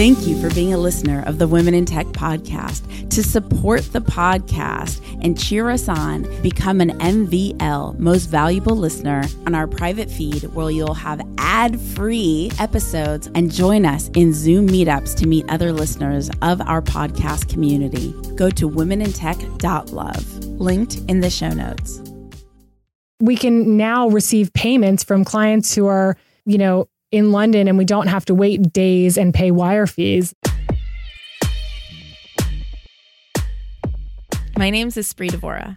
Thank you for being a listener of the Women in Tech podcast. To support the podcast and cheer us on, become an MVL, most valuable listener, on our private feed where you'll have ad free episodes and join us in Zoom meetups to meet other listeners of our podcast community. Go to womenintech.love, linked in the show notes. We can now receive payments from clients who are, you know, in London and we don't have to wait days and pay wire fees. My name's Espree Devora,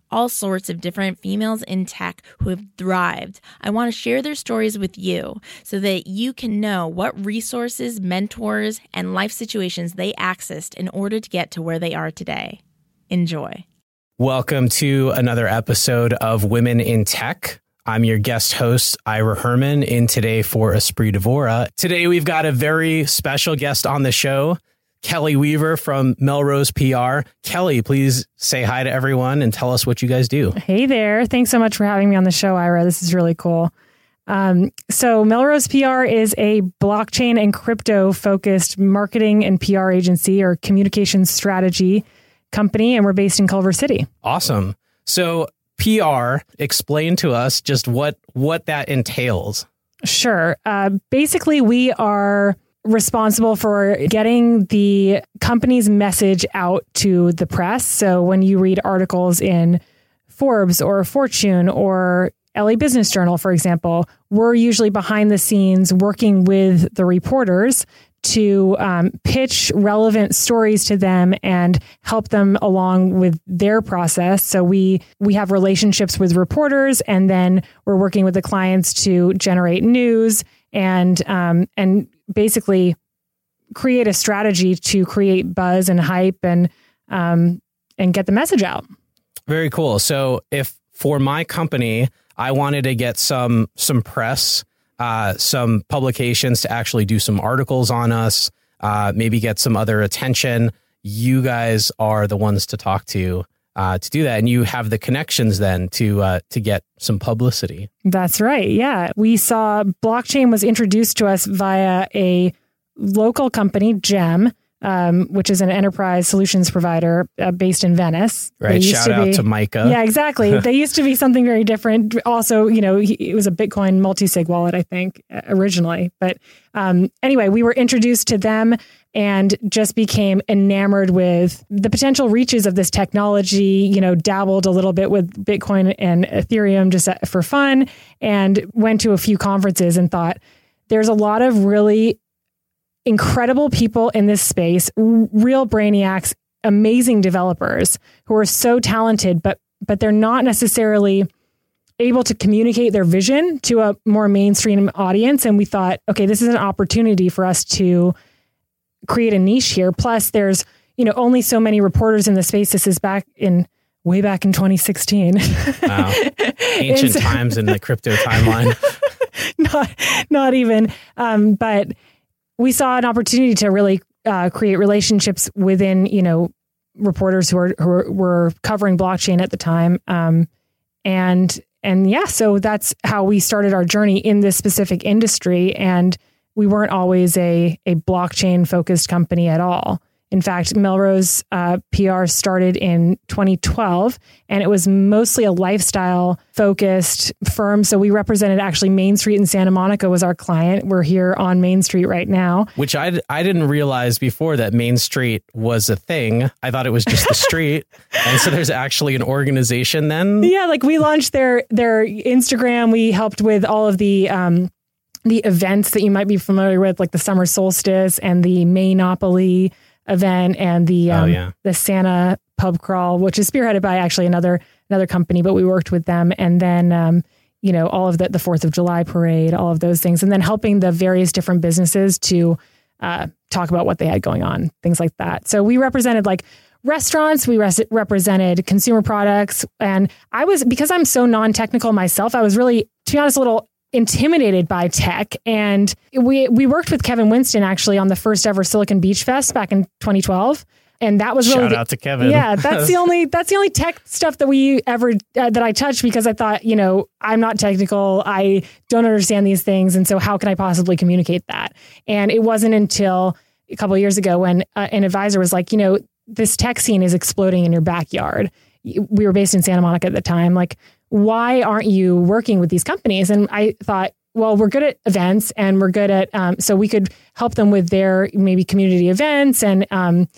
all sorts of different females in tech who have thrived. I want to share their stories with you so that you can know what resources, mentors, and life situations they accessed in order to get to where they are today. Enjoy. Welcome to another episode of Women in Tech. I'm your guest host, Ira Herman, in today for Espree Devora. Today, we've got a very special guest on the show, Kelley Weaver from Melrose PR. Kelly, please say hi to everyone and tell us what you guys do. Hey there. Thanks so much for having me on the show, Ira. This is really cool. Um, so Melrose PR is a blockchain and crypto focused marketing and PR agency or communications strategy company, and we're based in Culver City. Awesome. So PR, explain to us just what what that entails. Sure. Uh, basically, we are responsible for getting the company's message out to the press. So when you read articles in Forbes or Fortune or LA Business Journal, for example, we're usually behind the scenes working with the reporters to um, pitch relevant stories to them and help them along with their process. So we we have relationships with reporters, and then we're working with the clients to generate news and um, and basically create a strategy to create buzz and hype and um, and get the message out. Very cool. So if for my company I wanted to get some some press, uh, some publications to actually do some articles on us, uh, maybe get some other attention. You guys are the ones to talk to uh, to do that, and you have the connections then to uh, to get some publicity. That's right. Yeah, we saw blockchain was introduced to us via a local company, Gem, um, which is an enterprise solutions provider uh, based in Venice. Right. Shout to out be, to Micah. Yeah, exactly. they used to be something very different. Also, you know, he, it was a Bitcoin multi-sig wallet, I think, uh, originally. But um, anyway, we were introduced to them and just became enamored with the potential reaches of this technology. You know, dabbled a little bit with Bitcoin and Ethereum just uh, for fun, and went to a few conferences and thought there's a lot of really incredible people in this space, real brainiacs, amazing developers who are so talented, but but they're not necessarily able to communicate their vision to a more mainstream audience. And we thought, okay, this is an opportunity for us to create a niche here. Plus, there's you know only so many reporters in the space. This is back in way back in 2016. Wow. Ancient so, times in the crypto timeline. not not even. Um, but we saw an opportunity to really uh, create relationships within, you know, reporters who were who were covering blockchain at the time, um, and and yeah, so that's how we started our journey in this specific industry, and we weren't always a a blockchain focused company at all. In fact, Melrose uh, PR started in 2012, and it was mostly a lifestyle focused firm. So we represented actually Main Street in Santa Monica was our client. We're here on Main Street right now. Which I, I didn't realize before that Main Street was a thing. I thought it was just the street. and so there's actually an organization then? Yeah, like we launched their their Instagram. We helped with all of the um, the events that you might be familiar with, like the summer solstice and the Maynopoly event and the oh, um, oh, yeah. the Santa pub crawl, which is spearheaded by actually another another company, but we worked with them, and then um, you know all of the the Fourth of July parade, all of those things, and then helping the various different businesses to uh, talk about what they had going on, things like that. So we represented like restaurants, we res- represented consumer products. And I was, because I'm so non technical myself, I was really, to be honest, a little intimidated by tech. And we, we worked with Kevin Winston actually on the first ever Silicon Beach Fest back in 2012 and that was really Shout the, out to Kevin. Yeah, that's the only that's the only tech stuff that we ever uh, that I touched because I thought, you know, I'm not technical. I don't understand these things, and so how can I possibly communicate that? And it wasn't until a couple years ago when uh, an advisor was like, you know, this tech scene is exploding in your backyard. We were based in Santa Monica at the time. Like, why aren't you working with these companies? And I thought, well, we're good at events and we're good at, um, so we could help them with their maybe community events and, um,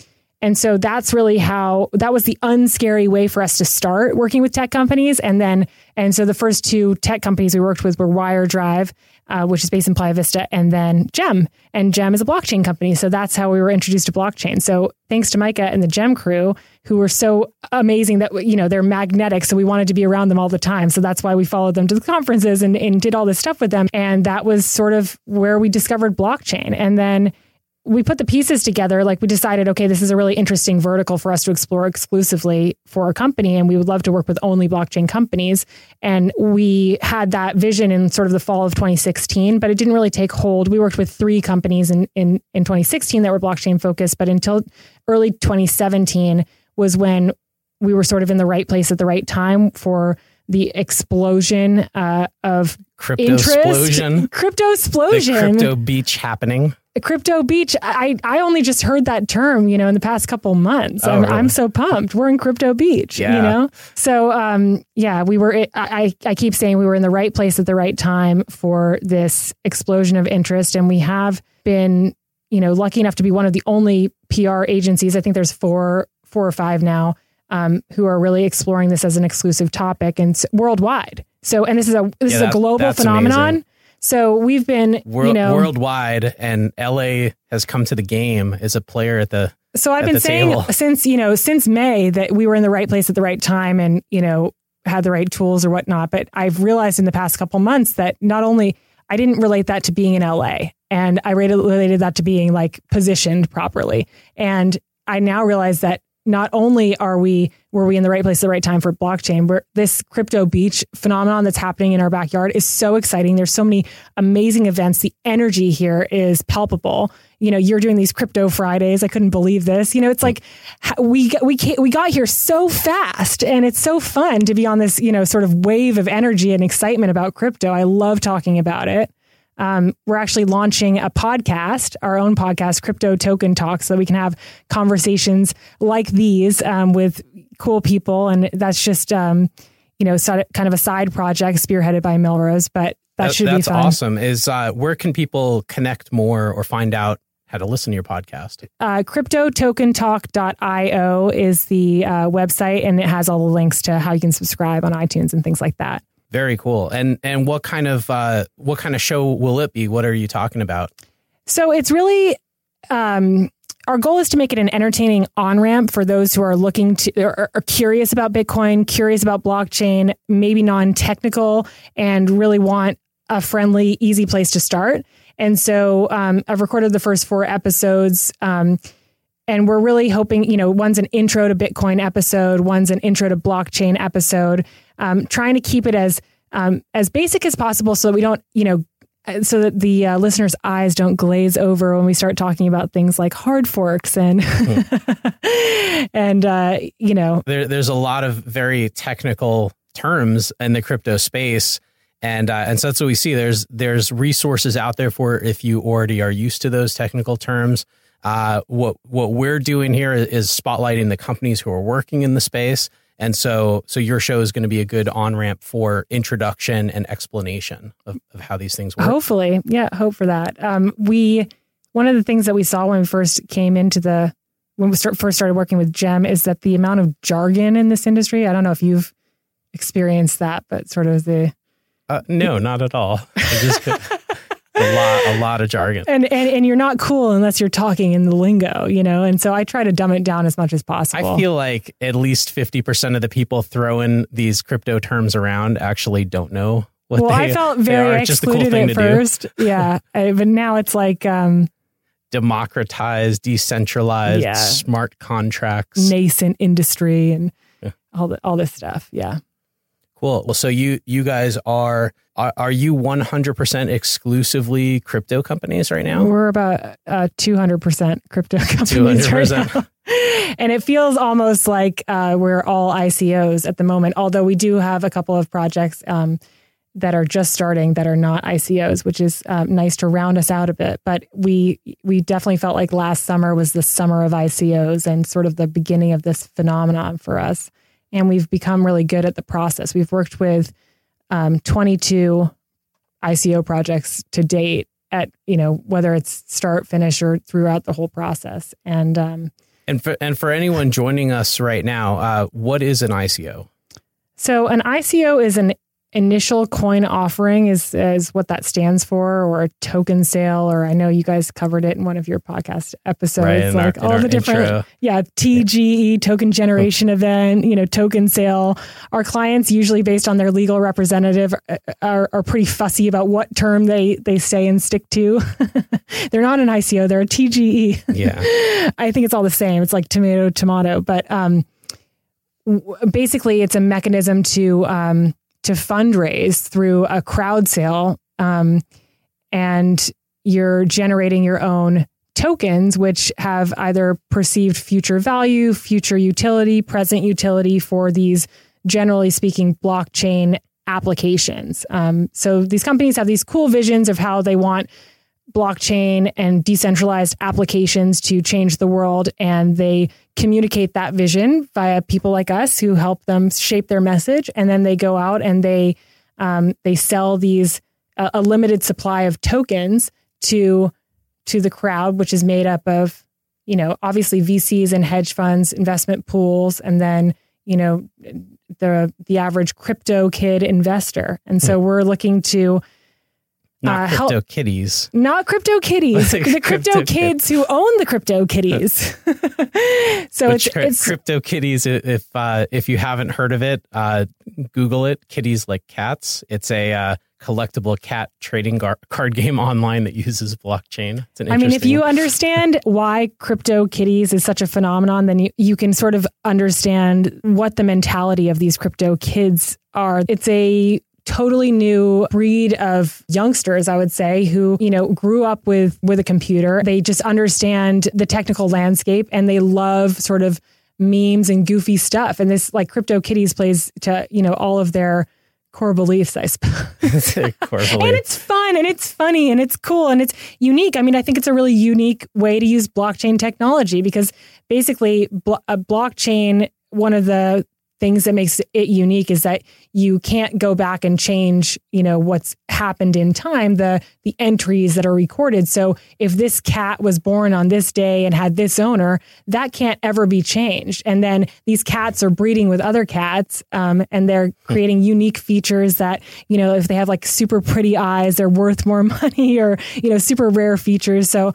and so that's really how that was the unscary way for us to start working with tech companies. And then, and so the first two tech companies we worked with were WireDrive, uh, which is based in Playa Vista, and then Gem. And Gem is a blockchain company. So that's how we were introduced to blockchain. So thanks to Micah and the Gem crew, who were so amazing that, you know, they're magnetic. So we wanted to be around them all the time. So that's why we followed them to the conferences and, and did all this stuff with them. And that was sort of where we discovered blockchain. And then, we put the pieces together. Like we decided, okay, this is a really interesting vertical for us to explore exclusively for our company. And we would love to work with only blockchain companies. And we had that vision in sort of the fall of 2016, but it didn't really take hold. We worked with three companies in, in, in 2016 that were blockchain focused, but until early 2017 was when we were sort of in the right place at the right time for the explosion uh, of crypto interest, explosion, crypto explosion, the crypto beach happening. Crypto Beach. I I only just heard that term, you know, in the past couple months. Oh, I'm, really? I'm so pumped. We're in Crypto Beach, Yeah. you know. So um, yeah, we were. I I keep saying we were in the right place at the right time for this explosion of interest, and we have been, you know, lucky enough to be one of the only PR agencies. I think there's four four or five now um, who are really exploring this as an exclusive topic and worldwide. So, and this is a this Yeah, is a global phenomenon. amazing. So we've been, World, you know, worldwide, and LA has come to the game as a player at the. So I've been saying table. since you know since May that we were in the right place at the right time and you know had the right tools or whatnot. But I've realized in the past couple months that not only I didn't relate that to being in LA, and I related that to being like positioned properly, and I now realize that not only are we were we in the right place at the right time for blockchain, but this crypto beach phenomenon that's happening in our backyard is so exciting. There's so many amazing events. The energy here is palpable. You know, you're doing these crypto Fridays. I couldn't believe this. You know, it's like we we we got here so fast, and it's so fun to be on this you know sort of wave of energy and excitement about crypto. I love talking about it. Um, we're actually launching a podcast, our own podcast, Crypto Token Talk, so that we can have conversations like these um, with cool people. And that's just, um, you know, sort of- kind of a side project spearheaded by Melrose, but that, should be fun. awesome. Is uh, where can people connect more or find out how to listen to your podcast? Uh, CryptoTokenTalk.io is the uh, website, and it has all the links to how you can subscribe on iTunes and things like that. Very cool. And and what kind of uh, what kind of show will it be? What are you talking about? So it's really um, our goal is to make it an entertaining on ramp for those who are looking to or are curious about Bitcoin, curious about blockchain, maybe non technical, and really want a friendly, easy place to start. And so um, I've recorded the first four episodes. Um, and we're really hoping, you know, one's an intro to Bitcoin episode, one's an intro to blockchain episode, um, trying to keep it as um, as basic as possible so that we don't, you know, uh, so that the uh, listeners' eyes don't glaze over when we start talking about things like hard forks and and uh, you know There, there's a lot of very technical terms in the crypto space. And uh, and so that's what we see. There's there's resources out there for if you already are used to those technical terms. Uh, what what we're doing here is spotlighting the companies who are working in the space, and so so your show is going to be a good on ramp for introduction and explanation of, of how these things work. hopefully yeah hope for that um, we one of the things that we saw when we first came into the when we start, first started working with gem is that the amount of jargon in this industry i don't know if you've experienced that but sort of the Uh, no, not at all. A lot a lot of jargon. and, and and you're not cool unless you're talking in the lingo you know and so i try to dumb it down as much as possible I feel like at least 50% of the people throwing these crypto terms around actually don't know what well they i felt very are. It's just a cool excluded thing at first yeah but now it's like um democratized, decentralized, Yeah. smart contracts. nascent industry and all the, all this stuff. Yeah. Cool. Well, so you you guys are are, are you 100% exclusively crypto companies right now? We're about uh, 200% crypto companies 200%. right now. and it feels almost like uh, we're all ICOs at the moment, although we do have a couple of projects um, that are just starting that are not ICOs, which is um, nice to round us out a bit. But we we definitely felt like last summer was the summer of ICOs and sort of the beginning of this phenomenon for us. And we've become really good at the process. We've worked with um, 22 ICO projects to date at you know whether it's start finish or throughout the whole process and um, And for and for anyone joining us right now, uh, what is an ICO? so an ico is an initial coin offering is is what that stands for or a token sale or i know you guys covered it in one of your podcast episodes Right, in our- like all the different intro. yeah tge token generation event you know token sale our clients usually based on their legal representative uh, are, are pretty fussy about what term they they say and stick to they're not an ico they're a tge Yeah. I think it's all the same. It's like tomato, tomato. But um, w- basically, it's a mechanism to um, to fundraise through a crowd sale, um, and you're generating your own tokens, which have either perceived future value, future utility, present utility for these, generally speaking, blockchain applications. Um, so these companies have these cool visions of how they want blockchain and decentralized applications to change the world. And they communicate that vision via people like us who help them shape their message. And then they go out and they um, they sell these a a limited supply of tokens to to the crowd, which is made up of you know obviously VCs and hedge funds, investment pools, and then you know the the average crypto kid investor. And so we're looking to Not Uh, help- crypto kitties. not crypto kitties, the crypto, Crypto kids who own the crypto kitties. so Which it's it's crypto kitties. If uh, if you haven't heard of it, uh, Google it. Kitties like cats. It's a uh, collectible cat trading gar- card game online that uses blockchain. It's an I mean, if you understand why crypto kitties is such a phenomenon, then you, you can sort of understand what the mentality of these crypto kids are. It's a totally new breed of youngsters i would say who you know grew up with with a computer. They just understand the technical landscape and they love sort of memes and goofy stuff. And this like crypto kitties plays to you know all of their core beliefs i suppose. And it's fun and it's funny and it's cool and it's unique. I mean, I think it's a really unique way to use blockchain technology because basically, blo- a blockchain, one of the things that makes it unique is that you can't go back and change, you know, what's happened in time, the the entries that are recorded. So if this cat was born on this day and had this owner, that can't ever be changed. And then these cats are breeding with other cats, um, and they're creating unique features that, you know, if they have like super pretty eyes, they're worth more money, or you know, super rare features. So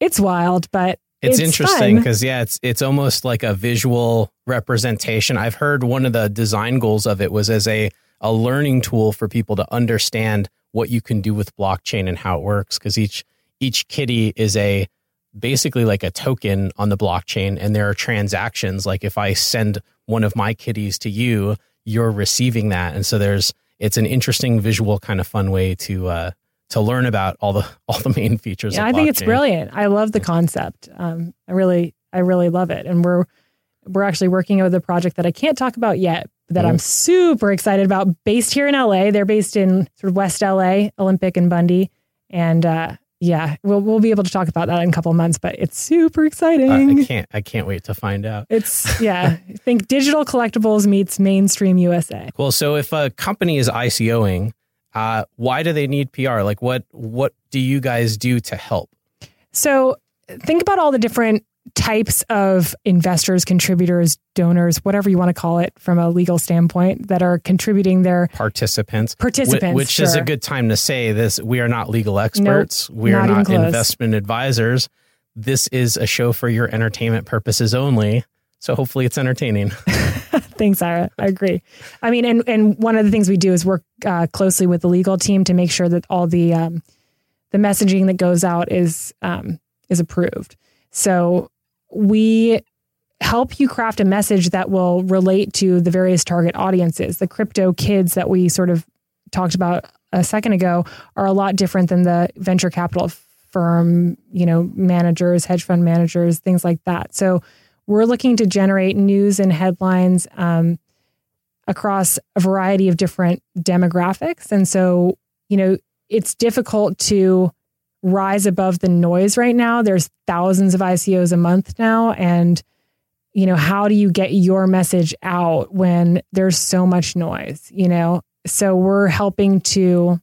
it's wild, but It's, It's interesting because yeah, it's it's almost like a visual representation. I've heard one of the design goals of it was as a a learning tool for people to understand what you can do with blockchain and how it works. Because each each kitty is a basically like a token on the blockchain, and there are transactions. Like if I send one of my kitties to you, you're receiving that, and so there's it's an interesting visual kind of fun way to uh, to learn about all the all the main features. Yeah, I think it's brilliant. I love the concept. Um, I really, I really love it. And we're we're actually working with a project that I can't talk about yet, that I'm super excited about. Based here in LA, they're based in sort of West LA, Olympic and Bundy, and uh, yeah, we'll we'll be able to talk about that in a couple of months. But it's super exciting. I can't I can't wait to find out. it's yeah, I think digital collectibles meets mainstream USA. Well, so if a company is ICOing, uh, why do they need PR? Like, what what do you guys do to help? So think about all the different types of investors, contributors, donors, whatever you want to call it from a legal standpoint that are contributing their Participants, Wh- participants. which is a good time to say this. We are not legal experts. we are not investment advisors. This is a show for your entertainment purposes only. So hopefully it's entertaining. Thanks, Ira. I agree. I mean, and and one of the things we do is work uh, closely with the legal team to make sure that all the um, the messaging that goes out is um, is approved. So we help you craft a message that will relate to the various target audiences. The crypto kids that we sort of talked about a second ago are a lot different than the venture capital firm, you know, managers, hedge fund managers, things like that. So we're looking to generate news and headlines um, across a variety of different demographics. And so, you know, it's difficult to rise above the noise right now. There's thousands of ICOs a month now. And, you know, how do you get your message out when there's so much noise, you know? So we're helping to,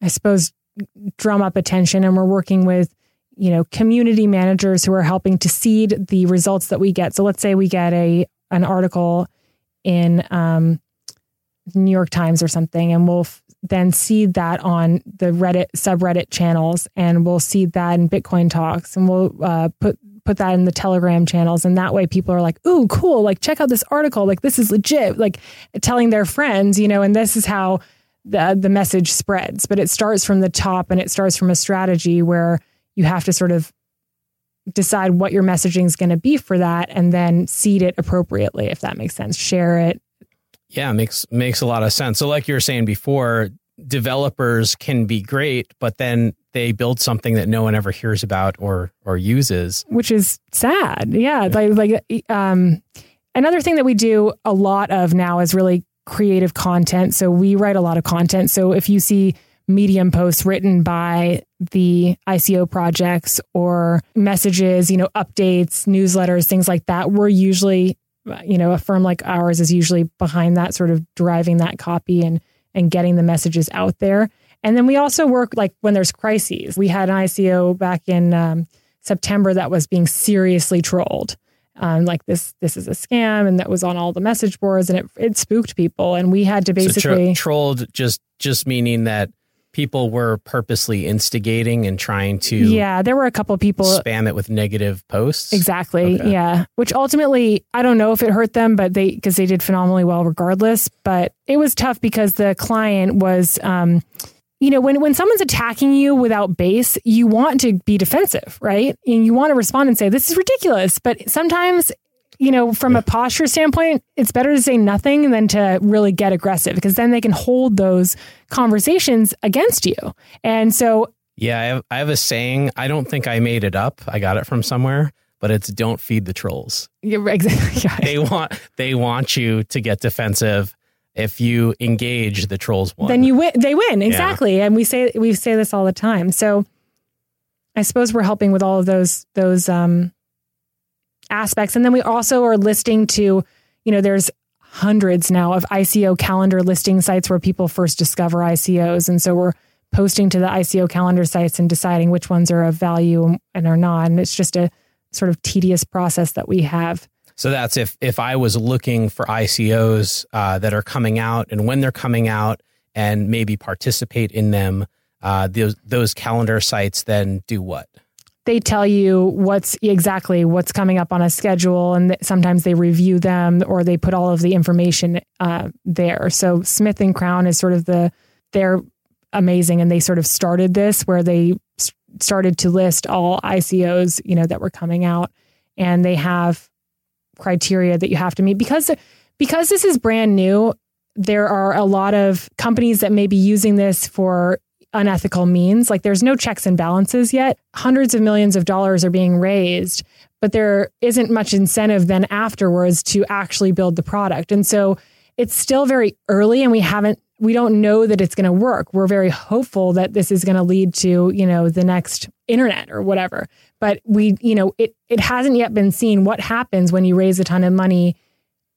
I suppose, drum up attention and we're working with you know community managers who are helping to seed the results that we get so let's say we get a an article in um, new york times or something and we'll f- then seed that on the reddit subreddit channels and we'll seed that in bitcoin talks and we'll uh, put put that in the telegram channels and that way people are like ooh cool like check out this article like this is legit like telling their friends you know and this is how the the message spreads. But it starts from the top and it starts from a strategy where you have to sort of decide what your messaging is going to be for that and then seed it appropriately if that makes sense share it yeah makes makes a lot of sense so like you were saying before developers can be great but then they build something that no one ever hears about or or uses which is sad yeah, yeah. like like um another thing that we do a lot of now is really creative content. So we write a lot of content. So if you see medium posts written by the ICO projects or messages, you know, updates, newsletters, things like that, we're usually, you know, a firm like ours is usually behind that sort of driving that copy and and getting the messages out there. And then we also work like when there's crises. We had an ICO back in um, September that was being seriously trolled um, like this this is a scam and that was on all the message boards and it it spooked people and we had to basically so tro- trolled just just meaning that people were purposely instigating and trying to yeah there were a couple people spam it with negative posts exactly okay. yeah which ultimately i don't know if it hurt them but they because they did phenomenally well regardless but it was tough because the client was um you know, when, when someone's attacking you without base, you want to be defensive, right? And you want to respond and say, this is ridiculous. But sometimes, you know, from a posture standpoint, it's better to say nothing than to really get aggressive because then they can hold those conversations against you. And so, yeah, I have, I have a saying. I don't think I made it up. I got it from somewhere but it's don't feed the trolls. Yeah, exactly. they want they want you to get defensive if you engage the trolls win. Then you win. They win exactly, yeah. and we say we say this all the time. So, I suppose we're helping with all of those those um, aspects, and then we also are listing to, you know, there's hundreds now of ICO calendar listing sites where people first discover ICOs, and so we're posting to the ICO calendar sites and deciding which ones are of value and are not, and it's just a sort of tedious process that we have. So that's if if I was looking for ICOs uh, that are coming out and when they're coming out and maybe participate in them, uh, those those calendar sites then do what? They tell you what's exactly what's coming up on a schedule, and sometimes they review them or they put all of the information uh, there. So Smith and Crown is sort of the they're amazing, and they sort of started this where they started to list all ICOs you know that were coming out, and they have criteria that you have to meet because because this is brand new there are a lot of companies that may be using this for unethical means. Like there's no checks and balances yet. Hundreds of millions of dollars are being raised but there isn't much incentive then afterwards to actually build the product. And so it's still very early and we haven't we don't know that it's going to work. We're very hopeful that this is going to lead to you know the next internet or whatever. But we you know it it hasn't yet been seen what happens when you raise a ton of money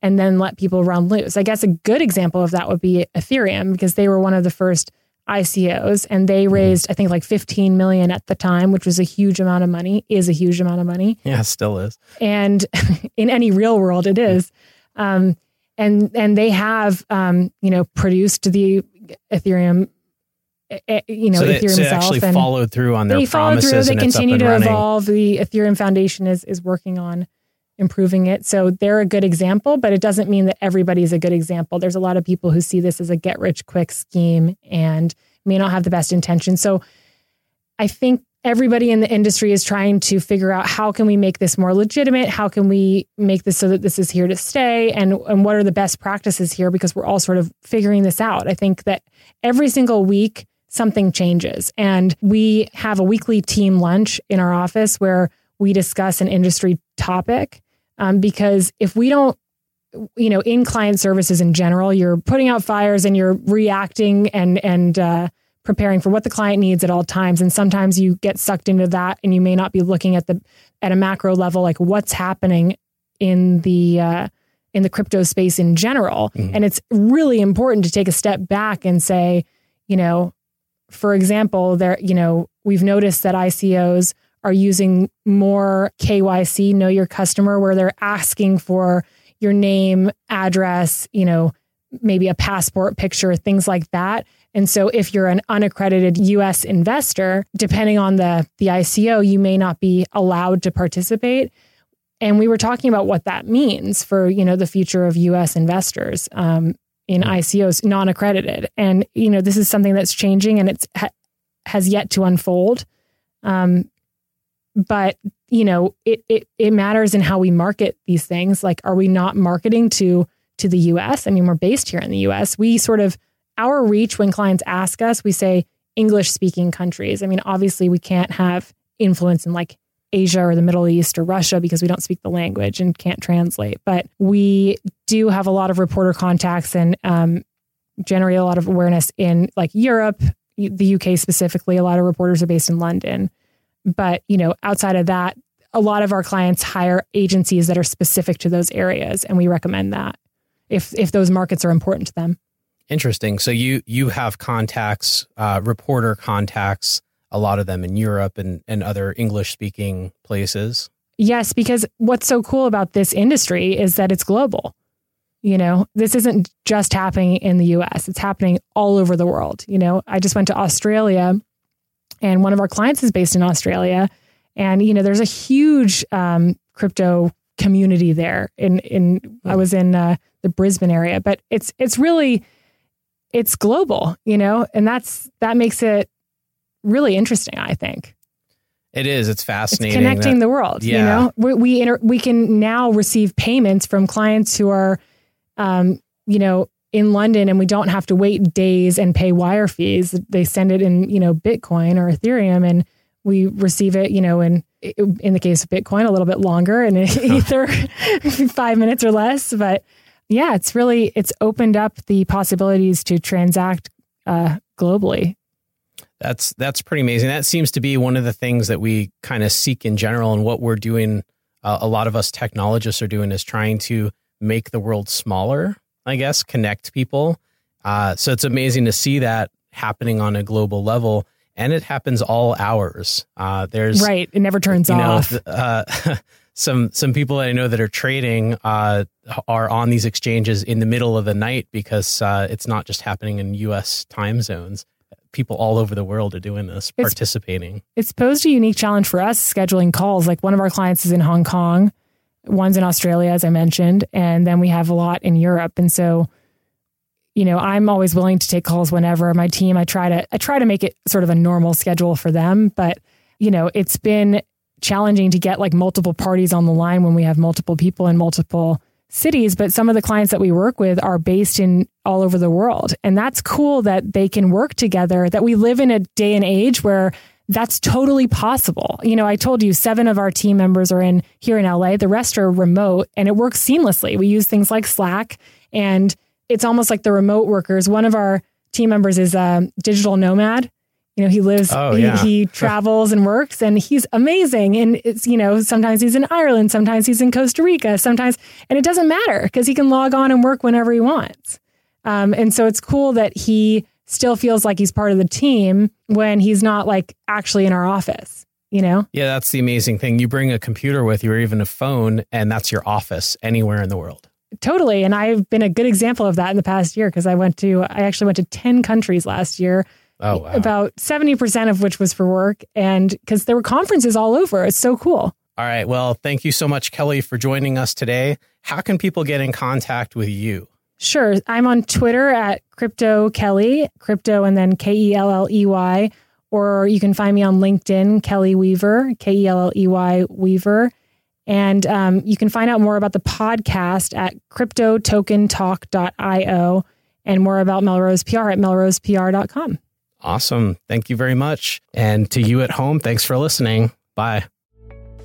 and then let people run loose. I guess a good example of that would be ethereum because they were one of the first icos and they mm-hmm. raised i think like 15 million at the time which was a huge amount of money is a huge amount of money yeah still is and in any real world it is um, and and they have um, you know produced the ethereum Eh, eh, you know, so they, Ethereum so actually and followed through on their they promises. Through, they continue to running. evolve. The Ethereum Foundation is is working on improving it. So they're a good example, but it doesn't mean that everybody is a good example. There's a lot of people who see this as a get rich quick scheme and may not have the best intention. So I think everybody in the industry is trying to figure out how can we make this more legitimate how can we make this so that this is here to stay and and what are the best practices here because we're all sort of figuring this out i think that every single week something changes and we have a weekly team lunch in our office where we discuss an industry topic um, because if we don't you know in client services in general you're putting out fires and you're reacting and and uh, preparing for what the client needs at all times and sometimes you get sucked into that and you may not be looking at the at a macro level like what's happening in the uh, in the crypto space in general mm-hmm. and it's really important to take a step back and say you know for example there you know we've noticed that ICOs are using more KYC know your customer where they're asking for your name address you know maybe a passport picture things like that and so if you're an unaccredited US investor, depending on the, the ICO, you may not be allowed to participate. And we were talking about what that means for, you know, the future of US investors um, in hmm. ICOs, non-accredited. And, you know, this is something that's changing and it's ha- has yet to unfold. Um, but you know, it, it it matters in how we market these things. Like, are we not marketing to to the US? I mean, we're based here in the US. We sort of our reach when clients ask us, we say English speaking countries. I mean, obviously, we can't have influence in like Asia or the Middle East or Russia because we don't speak the language and can't translate. But we do have a lot of reporter contacts and um, generate a lot of awareness in like Europe, the UK specifically. A lot of reporters are based in London. But, you know, outside of that, a lot of our clients hire agencies that are specific to those areas. And we recommend that if, if those markets are important to them. Interesting. So you you have contacts, uh, reporter contacts, a lot of them in Europe and, and other English speaking places. Yes, because what's so cool about this industry is that it's global. You know, this isn't just happening in the US, it's happening all over the world. You know, I just went to Australia and one of our clients is based in Australia. And, you know, there's a huge um, crypto community there. In, in I was in uh, the Brisbane area, but it's, it's really, it's global, you know, and that's that makes it really interesting. I think it is. It's fascinating. It's connecting that, the world. Yeah. You know, we we, inter, we can now receive payments from clients who are, um, you know, in London, and we don't have to wait days and pay wire fees. They send it in, you know, Bitcoin or Ethereum, and we receive it, you know, in in the case of Bitcoin, a little bit longer, and Ether, five minutes or less, but yeah, it's really it's opened up the possibilities to transact uh, globally. That's that's pretty amazing. That seems to be one of the things that we kind of seek in general, and what we're doing. Uh, a lot of us technologists are doing is trying to make the world smaller. I guess connect people. Uh, so it's amazing to see that happening on a global level, and it happens all hours. Uh, there's right; it never turns off. Know, uh, some some people that I know that are trading uh, are on these exchanges in the middle of the night because uh, it's not just happening in U.S. time zones. People all over the world are doing this, it's, participating. It's posed a unique challenge for us scheduling calls. Like one of our clients is in Hong Kong, one's in Australia, as I mentioned, and then we have a lot in Europe. And so, you know, I'm always willing to take calls whenever. My team, I try to I try to make it sort of a normal schedule for them, but you know, it's been challenging to get like multiple parties on the line when we have multiple people in multiple cities, but some of the clients that we work with are based in all over the world. And that's cool that they can work together, that we live in a day and age where that's totally possible. You know, I told you seven of our team members are in here in LA, the rest are remote and it works seamlessly. We use things like Slack and it's almost like the remote workers. One of our team members is a digital nomad you know he lives oh, yeah. he, he travels and works and he's amazing and it's you know sometimes he's in ireland sometimes he's in costa rica sometimes and it doesn't matter because he can log on and work whenever he wants um, and so it's cool that he still feels like he's part of the team when he's not like actually in our office you know yeah that's the amazing thing you bring a computer with you or even a phone and that's your office anywhere in the world totally and i've been a good example of that in the past year because i went to i actually went to 10 countries last year Oh, wow. About 70% of which was for work. And because there were conferences all over. It's so cool. All right. Well, thank you so much, Kelley, for joining us today. How can people get in contact with you? Sure. I'm on Twitter at Crypto Kelley, crypto and then K E L L E Y. or you can find me on LinkedIn, Kelley Weaver, K E L L E Y Weaver. And um, you can find out more about the podcast at cryptotokentalk.io and more about Melrose PR at melrosepr.com. Awesome. Thank you very much. And to you at home, thanks for listening. Bye.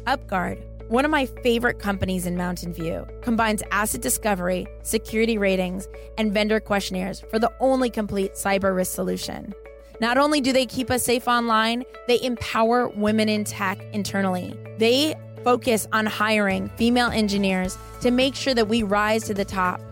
UpGuard, one of my favorite companies in Mountain View, combines asset discovery, security ratings, and vendor questionnaires for the only complete cyber risk solution. Not only do they keep us safe online, they empower women in tech internally. They focus on hiring female engineers to make sure that we rise to the top.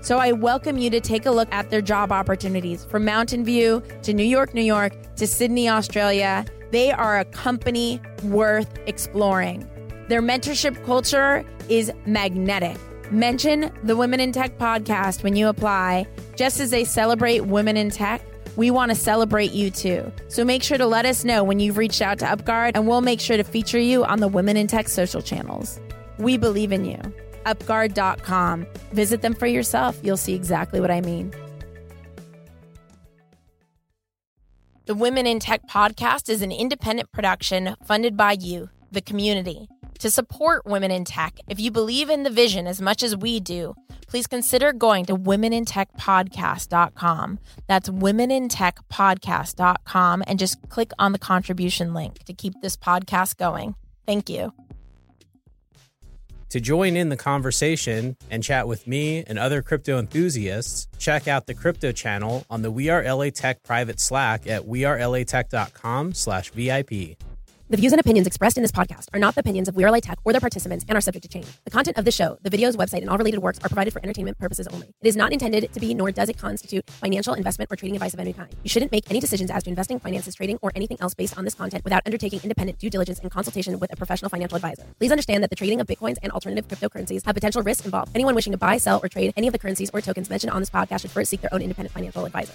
So I welcome you to take a look at their job opportunities from Mountain View to New York, New York to Sydney, Australia. They are a company worth exploring. Their mentorship culture is magnetic. Mention the Women in Tech podcast when you apply. Just as they celebrate women in tech, we want to celebrate you too. So make sure to let us know when you've reached out to UpGuard, and we'll make sure to feature you on the Women in Tech social channels. We believe in you upguard.com. Visit them for yourself. You'll see exactly what I mean. The Women in Tech podcast is an independent production funded by you, the community. To support women in tech, if you believe in the vision as much as we do, please consider going to womenintechpodcast.com. That's womenintechpodcast.com and just click on the contribution link to keep this podcast going. Thank you. To join in the conversation and chat with me and other crypto enthusiasts, check out the crypto channel on the We Are LA Tech private Slack at wearelatech.com slash VIP. The views and opinions expressed in this podcast are not the opinions of We Are LA Tech or their participants and are subject to change. The content of the show, the videos, website, and all related works are provided for entertainment purposes only. It is not intended to be, nor does it constitute financial investment or trading advice of any kind. You shouldn't make any decisions as to investing, finances, trading, or anything else based on this content without undertaking independent due diligence and consultation with a professional financial advisor. Please understand that the trading of bitcoins and alternative cryptocurrencies have potential risks involved. Anyone wishing to buy, sell, or trade any of the currencies or tokens mentioned on this podcast should first seek their own independent financial advisor.